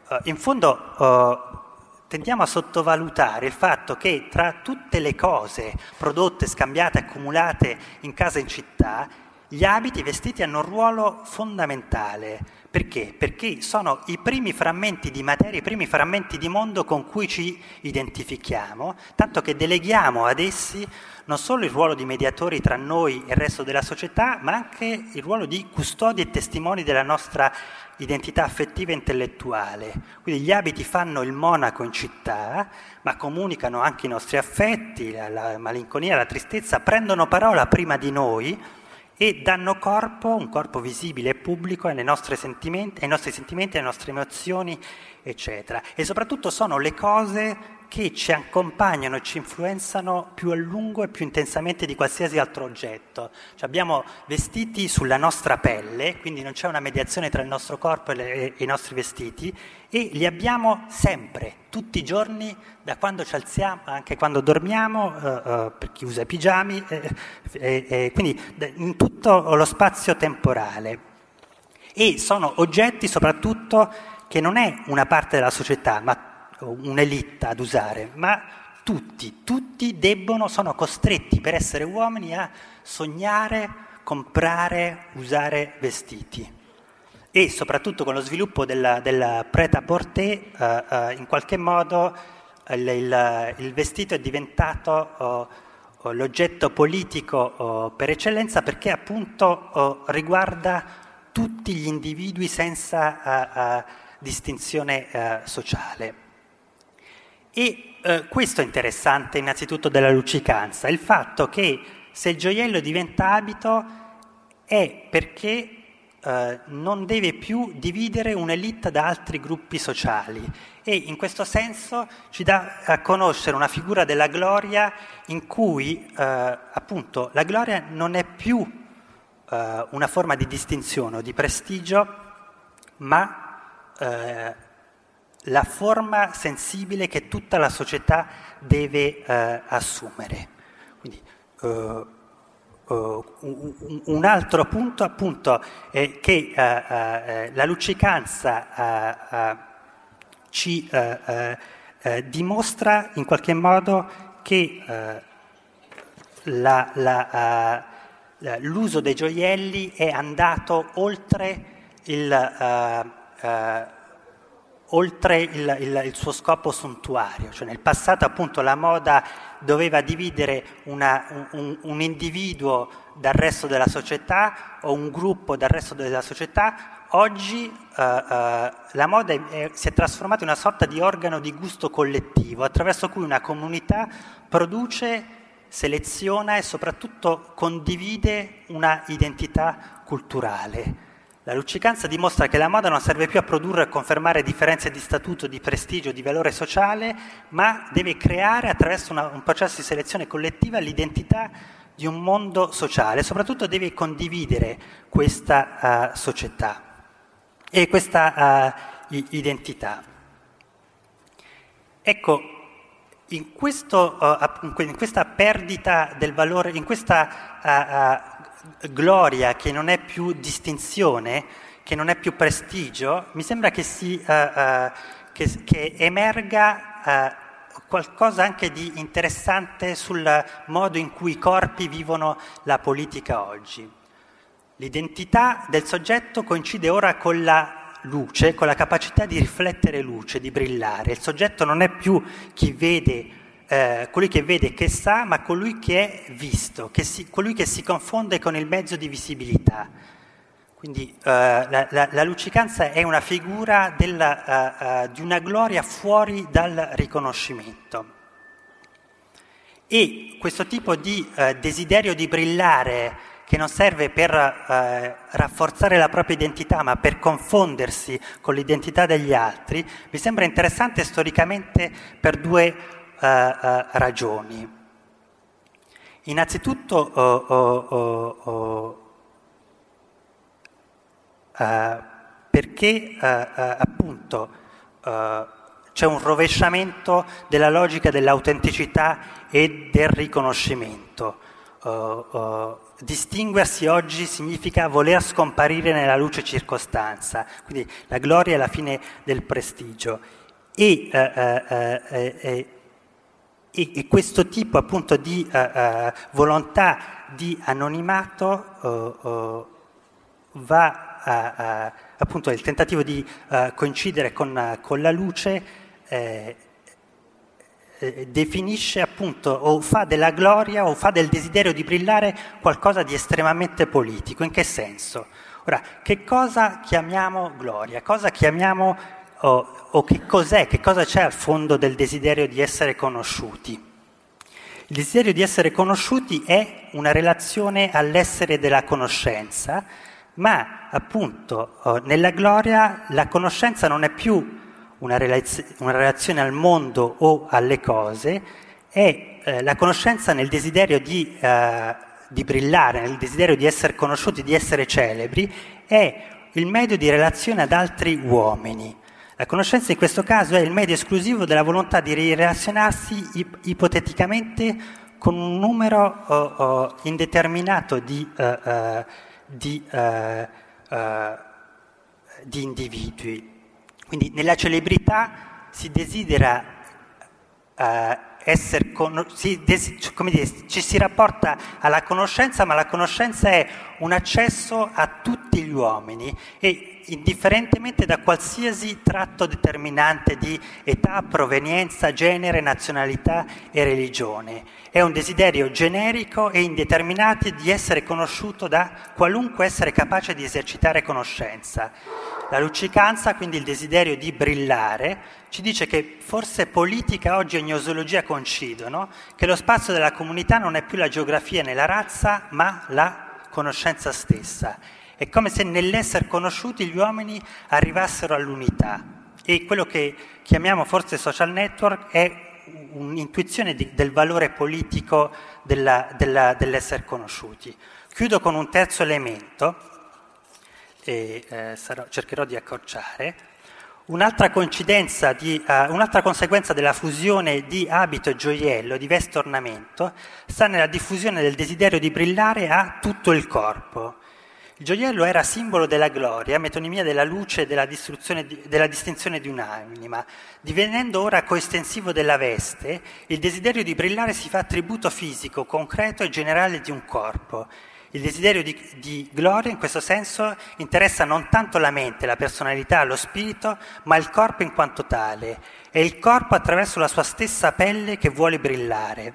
Uh, in fondo uh, tendiamo a sottovalutare il fatto che tra tutte le cose prodotte, scambiate, accumulate in casa e in città, gli abiti, i vestiti hanno un ruolo fondamentale. Perché? Perché sono i primi frammenti di materia, i primi frammenti di mondo con cui ci identifichiamo, tanto che deleghiamo ad essi non solo il ruolo di mediatori tra noi e il resto della società, ma anche il ruolo di custodi e testimoni della nostra identità affettiva e intellettuale. Quindi gli abiti fanno il monaco in città, ma comunicano anche i nostri affetti, la, la malinconia, la tristezza, prendono parola prima di noi e danno corpo, un corpo visibile e pubblico ai nostri sentimenti, ai nostri sentimenti, alle nostre emozioni, eccetera. E soprattutto sono le cose che ci accompagnano e ci influenzano più a lungo e più intensamente di qualsiasi altro oggetto. Cioè abbiamo vestiti sulla nostra pelle, quindi non c'è una mediazione tra il nostro corpo e, le, e, i nostri vestiti, e li abbiamo sempre, tutti i giorni, da quando ci alziamo, anche quando dormiamo, uh, uh, per chi usa i pigiami, eh, quindi in tutto lo spazio temporale. E sono oggetti soprattutto che non è una parte della società, ma un'elite ad usare, ma tutti, tutti debbono, sono costretti per essere uomini a sognare, comprare, usare vestiti. E soprattutto con lo sviluppo della, della prêt-à-porter, eh, eh, in qualche modo il, il, il vestito è diventato oh, oh, l'oggetto politico oh, per eccellenza perché appunto oh, riguarda tutti gli individui senza uh, uh, distinzione uh, sociale. E eh, questo è interessante innanzitutto della luccicanza, il fatto che se il gioiello diventa abito è perché eh, non deve più dividere un'elite da altri gruppi sociali. E in questo senso ci dà a conoscere una figura della gloria in cui eh, appunto la gloria non è più eh, una forma di distinzione o di prestigio, ma eh, la forma sensibile che tutta la società deve eh, assumere. Quindi, uh, uh, un altro punto appunto è che uh, la luccicanza ci dimostra in qualche modo che la, la, l'uso dei gioielli è andato oltre il oltre il, il, il, suo scopo suntuario. Cioè nel passato appunto la moda doveva dividere una, un, un, individuo dal resto della società o un gruppo dal resto della società. Oggi uh, uh, la moda è, si è trasformata in una sorta di organo di gusto collettivo attraverso cui una comunità produce, seleziona e soprattutto condivide una identità culturale. La luccicanza dimostra che la moda non serve più a produrre e confermare differenze di statuto, di prestigio, di valore sociale, ma deve creare attraverso una, un processo di selezione collettiva l'identità di un mondo sociale, soprattutto deve condividere questa uh, società e questa uh, identità. Ecco, in, questo, uh, in, questa perdita del valore, in questa gloria che non è più distinzione, che non è più prestigio, mi sembra che, si, uh, uh, che, che emerga qualcosa anche di interessante sul modo in cui i corpi vivono la politica oggi. L'identità del soggetto coincide ora con la luce, con la capacità di riflettere luce, di brillare. Il soggetto non è più chi vede, eh, colui che vede che sa, ma colui che è visto, che si, colui che si confonde con il mezzo di visibilità. Quindi eh, la, la, la, luccicanza è una figura della, uh, uh, di una gloria fuori dal riconoscimento. E questo tipo di uh, desiderio di brillare che non serve per rafforzare la propria identità, ma per confondersi con l'identità degli altri, mi sembra interessante storicamente per due eh, eh, ragioni. Innanzitutto, oh, oh, oh, uh, perché uh, uh, appunto c'è un rovesciamento della logica dell'autenticità e del riconoscimento. distinguersi oggi significa voler scomparire nella luce circostanza, quindi la gloria è la fine del prestigio. E, e, e questo tipo appunto di volontà di anonimato va a, appunto il tentativo di uh, coincidere con, con, la luce eh, eh, definisce appunto o fa della gloria o fa del desiderio di brillare qualcosa di estremamente politico. In che senso? Ora, che cosa chiamiamo gloria? Cosa chiamiamo o, o che cos'è? Che cosa c'è al fondo del desiderio di essere conosciuti? Il desiderio di essere conosciuti è una relazione all'essere della conoscenza ma appunto nella gloria la conoscenza non è più una, relaz- una relazione al mondo o alle cose, è eh, la conoscenza nel desiderio di, eh, di, brillare, nel desiderio di essere conosciuti, di essere celebri, è il medio di relazione ad altri uomini. La conoscenza in questo caso è il medio esclusivo della volontà di relazionarsi ip- ipoteticamente con un numero oh, oh, indeterminato di uh, di, eh, eh, di individui. Quindi nella celebrità si desidera essere con, si, des, dire, ci si rapporta alla conoscenza, ma la conoscenza è un accesso a tutti gli uomini e indifferentemente da qualsiasi tratto determinante di età, provenienza, genere, nazionalità e religione. È un desiderio generico e indeterminato di essere conosciuto da qualunque essere capace di esercitare conoscenza. La luccicanza, quindi il desiderio di brillare, ci dice che forse politica oggi e gnosologia coincidono, che lo spazio della comunità non è più la geografia né la razza, ma la conoscenza stessa. È come se nell'essere conosciuti gli uomini arrivassero all'unità. E quello che chiamiamo forse social network è un'intuizione di, del valore politico della, della, dell'essere conosciuti. Chiudo con un terzo elemento e eh, sarò, cercherò di accorciare. Un'altra, di, uh, un'altra, conseguenza della fusione di abito e gioiello, di veste ornamento, sta nella diffusione del desiderio di brillare a tutto il corpo. Il gioiello era simbolo della gloria, metonimia della luce e della, della distinzione di un'anima. Divenendo ora coestensivo della veste, il desiderio di brillare si fa attributo fisico, concreto e generale di un corpo. Il desiderio di, di, gloria in questo senso interessa non tanto la mente, la personalità, lo spirito, ma il corpo in quanto tale. È il corpo attraverso la sua stessa pelle che vuole brillare.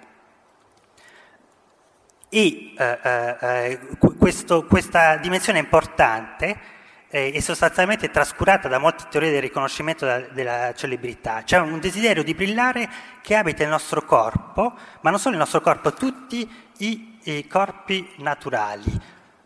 E eh, eh, eh questo, questa dimensione importante eh, è sostanzialmente trascurata da molte teorie del riconoscimento della celebrità. C'è un desiderio di brillare che abita il nostro corpo, ma non solo il nostro corpo, tutti i i corpi naturali,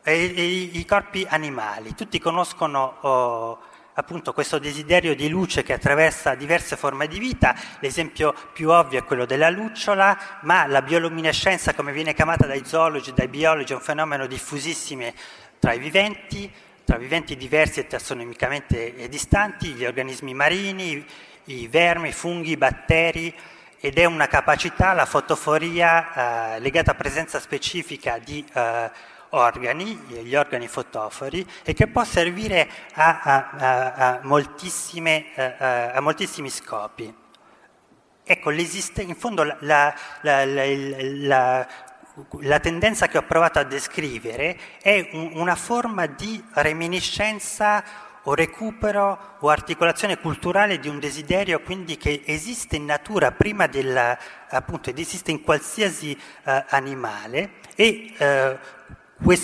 i, i corpi animali. Tutti conoscono oh, appunto questo desiderio di luce che attraversa diverse forme di vita. L'esempio più ovvio è quello della lucciola, ma la bioluminescenza, come viene chiamata dai zoologi, dai biologi, è un fenomeno diffusissimo tra i viventi, tra viventi diversi e tassonomicamente distanti, gli organismi marini, i vermi, i funghi, i batteri ed è una capacità, la fotoforia, eh, legata a presenza specifica di eh, organi, gli organi fotofori, e che può servire a, a, a, a moltissimi scopi. ecco, in fondo la, la, la, la, tendenza che ho provato a descrivere è un, una forma di reminiscenza o recupero o articolazione culturale di un desiderio quindi che esiste in natura prima del, appunto, esiste in qualsiasi uh, animale e uh,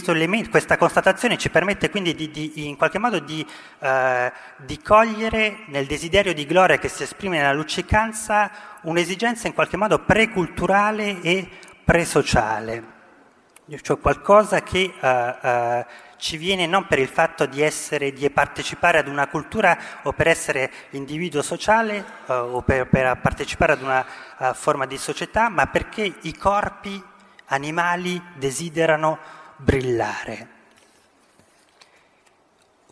Elemento, questa constatazione ci permette quindi di, di, in qualche modo di, uh, di, cogliere nel desiderio di gloria che si esprime nella luccicanza un'esigenza in qualche modo preculturale e presociale, cioè qualcosa che uh, uh, ci viene non per il fatto di, essere, di partecipare ad una cultura o per essere individuo sociale uh, o per, per, partecipare ad una uh, forma di società, ma perché i corpi animali desiderano brillare.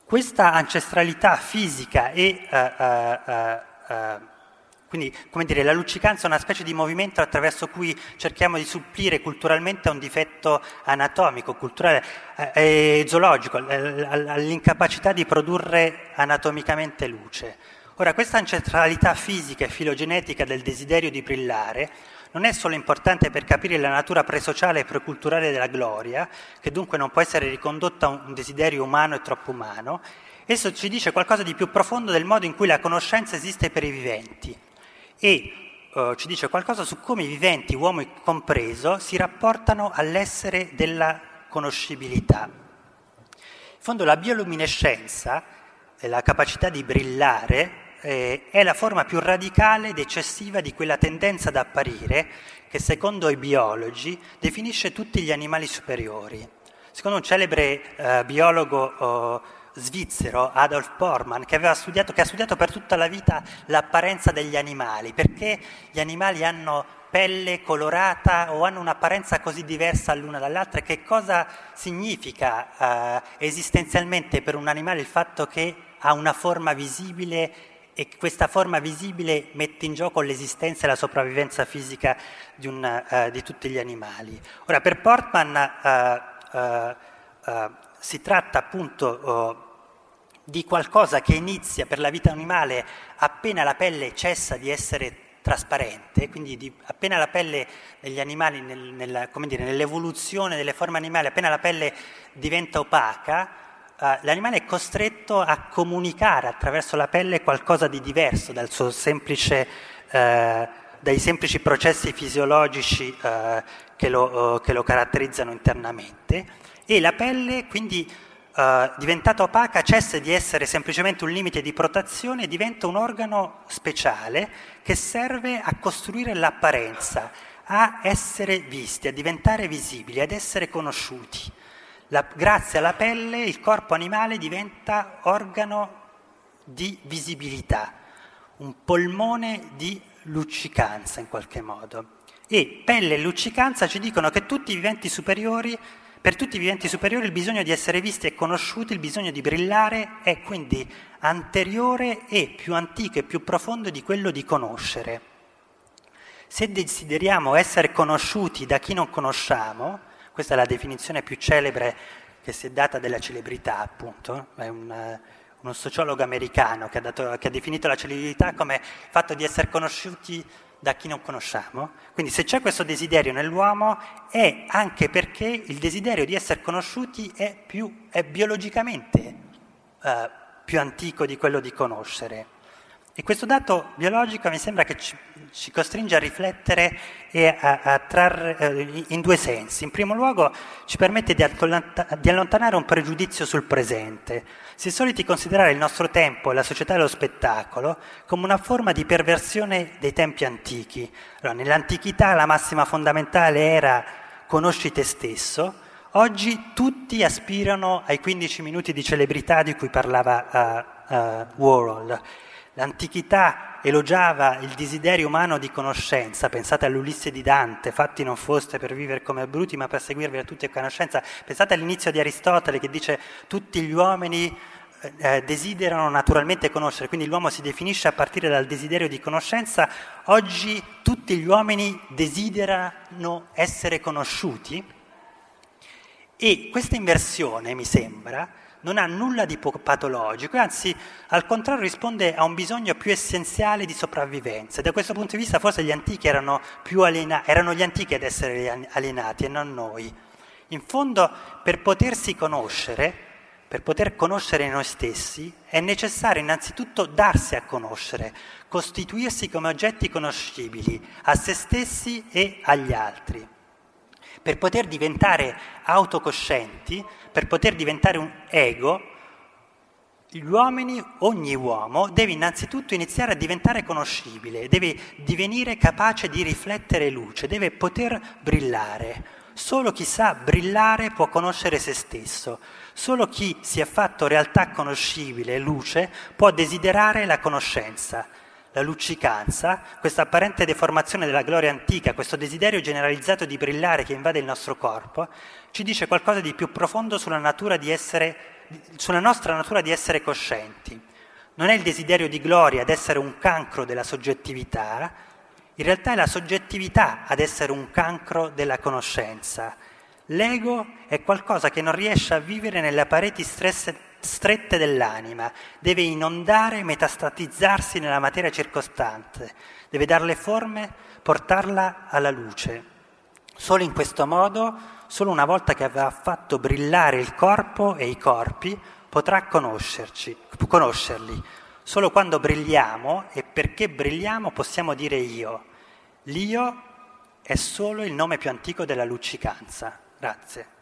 Questa ancestralità fisica e uh, quindi, come dire, la luccicanza è una specie di movimento attraverso cui cerchiamo di supplire culturalmente a un difetto anatomico, culturale e eh, zoologico, all'incapacità di produrre anatomicamente luce. Ora, questa ancestralità fisica e filogenetica del desiderio di brillare non è solo importante per capire la natura presociale e preculturale della gloria, che dunque non può essere ricondotta a un desiderio umano e troppo umano, esso ci dice qualcosa di più profondo del modo in cui la conoscenza esiste per i viventi e uh, ci dice qualcosa su come i viventi, uomo compreso, si rapportano all'essere della conoscibilità. In fondo la bioluminescenza, la capacità di brillare, eh, è la forma più radicale ed eccessiva di quella tendenza ad apparire che secondo i biologi definisce tutti gli animali superiori. Secondo un celebre eh, biologo eh, svizzero Adolf Bormann che, studiato, che ha studiato per tutta la vita l'apparenza degli animali, perché gli animali hanno pelle colorata o hanno un'apparenza così diversa l'una dall'altra, che cosa significa eh, esistenzialmente per un animale il fatto che ha una forma visibile e questa forma visibile mette in gioco l'esistenza e la sopravvivenza fisica di, un, uh, di tutti gli animali. Ora, per Portman uh, uh, si tratta appunto oh, di qualcosa che inizia per la vita animale appena la pelle cessa di essere trasparente, quindi di, appena la pelle degli animali, nel, nel, dire, nell'evoluzione delle forme animali, appena la pelle diventa opaca, eh, l'animale è costretto a comunicare attraverso la pelle qualcosa di diverso semplice, eh, dai semplici processi fisiologici eh, che, lo, che lo caratterizzano internamente. E la pelle quindi uh, diventata opaca cessa di essere semplicemente un limite di protezione e diventa un organo speciale che serve a costruire l'apparenza, a essere visti, a diventare visibili, ad essere conosciuti. La, grazie alla pelle il corpo animale diventa organo di visibilità, un polmone di luccicanza in qualche modo. E pelle e luccicanza ci dicono che tutti i viventi superiori per tutti i viventi superiori il bisogno di essere visti e conosciuti, il bisogno di brillare è quindi anteriore e più antico e più profondo di quello di conoscere. Se desideriamo essere conosciuti da chi non conosciamo, questa è la definizione più celebre che si è data della celebrità, appunto, è un, uno sociologo americano che ha, dato, che ha definito la celebrità come il fatto di essere conosciuti da chi non conosciamo. Quindi se c'è questo desiderio nell'uomo è anche perché il desiderio di essere conosciuti è, più, è biologicamente eh, più antico di quello di conoscere. E questo dato biologico mi sembra che ci, ci costringe a riflettere a, a trarre eh, in due sensi. In primo luogo ci permette di, di allontanare un pregiudizio sul presente. Si è soliti considerare il nostro tempo e la società dello spettacolo come una forma di perversione dei tempi antichi. Allora, nell'antichità la massima fondamentale era conosci te stesso, oggi tutti aspirano ai 15 minuti di celebrità di cui parlava uh, uh, Warhol. L'antichità elogiava il desiderio umano di conoscenza, pensate all'Ulisse di Dante, fatti non foste per vivere come bruti ma per seguirvi a tutti a conoscenza, pensate all'inizio di Aristotele che dice tutti gli uomini eh, eh, desiderano naturalmente conoscere, quindi l'uomo si definisce a partire dal desiderio di conoscenza, oggi tutti gli uomini desiderano essere conosciuti. E questa inversione, mi sembra, non ha nulla di patologico, anzi al contrario risponde a un bisogno più essenziale di sopravvivenza. Da questo punto di vista forse gli antichi erano, più aliena- erano gli antichi ad essere alienati e non noi. In fondo per potersi conoscere, per poter conoscere noi stessi, è necessario innanzitutto darsi a conoscere, costituirsi come oggetti conoscibili a se stessi e agli altri. Per poter diventare autocoscienti, per poter diventare un ego, gli uomini, ogni uomo, deve innanzitutto iniziare a diventare conoscibile, deve divenire capace di riflettere luce, deve poter brillare. Solo chi sa brillare può conoscere se stesso. Solo chi si è fatto realtà conoscibile luce può desiderare la conoscenza la luccicanza, questa apparente deformazione della gloria antica, questo desiderio generalizzato di brillare che invade il nostro corpo, ci dice qualcosa di più profondo sulla, essere, sulla nostra natura di essere coscienti. Non è il desiderio di gloria ad essere un cancro della soggettività, in realtà è la soggettività ad essere un cancro della conoscenza. L'ego è qualcosa che non riesce a vivere nelle pareti stresse strette dell'anima, deve inondare, metastatizzarsi nella materia circostante, deve darle forme, portarla alla luce. Solo in questo modo, solo una volta che avrà fatto brillare il corpo e i corpi, potrà conoscerli. Solo quando brilliamo e perché brilliamo possiamo dire io. L'io è solo il nome più antico della luccicanza. Grazie.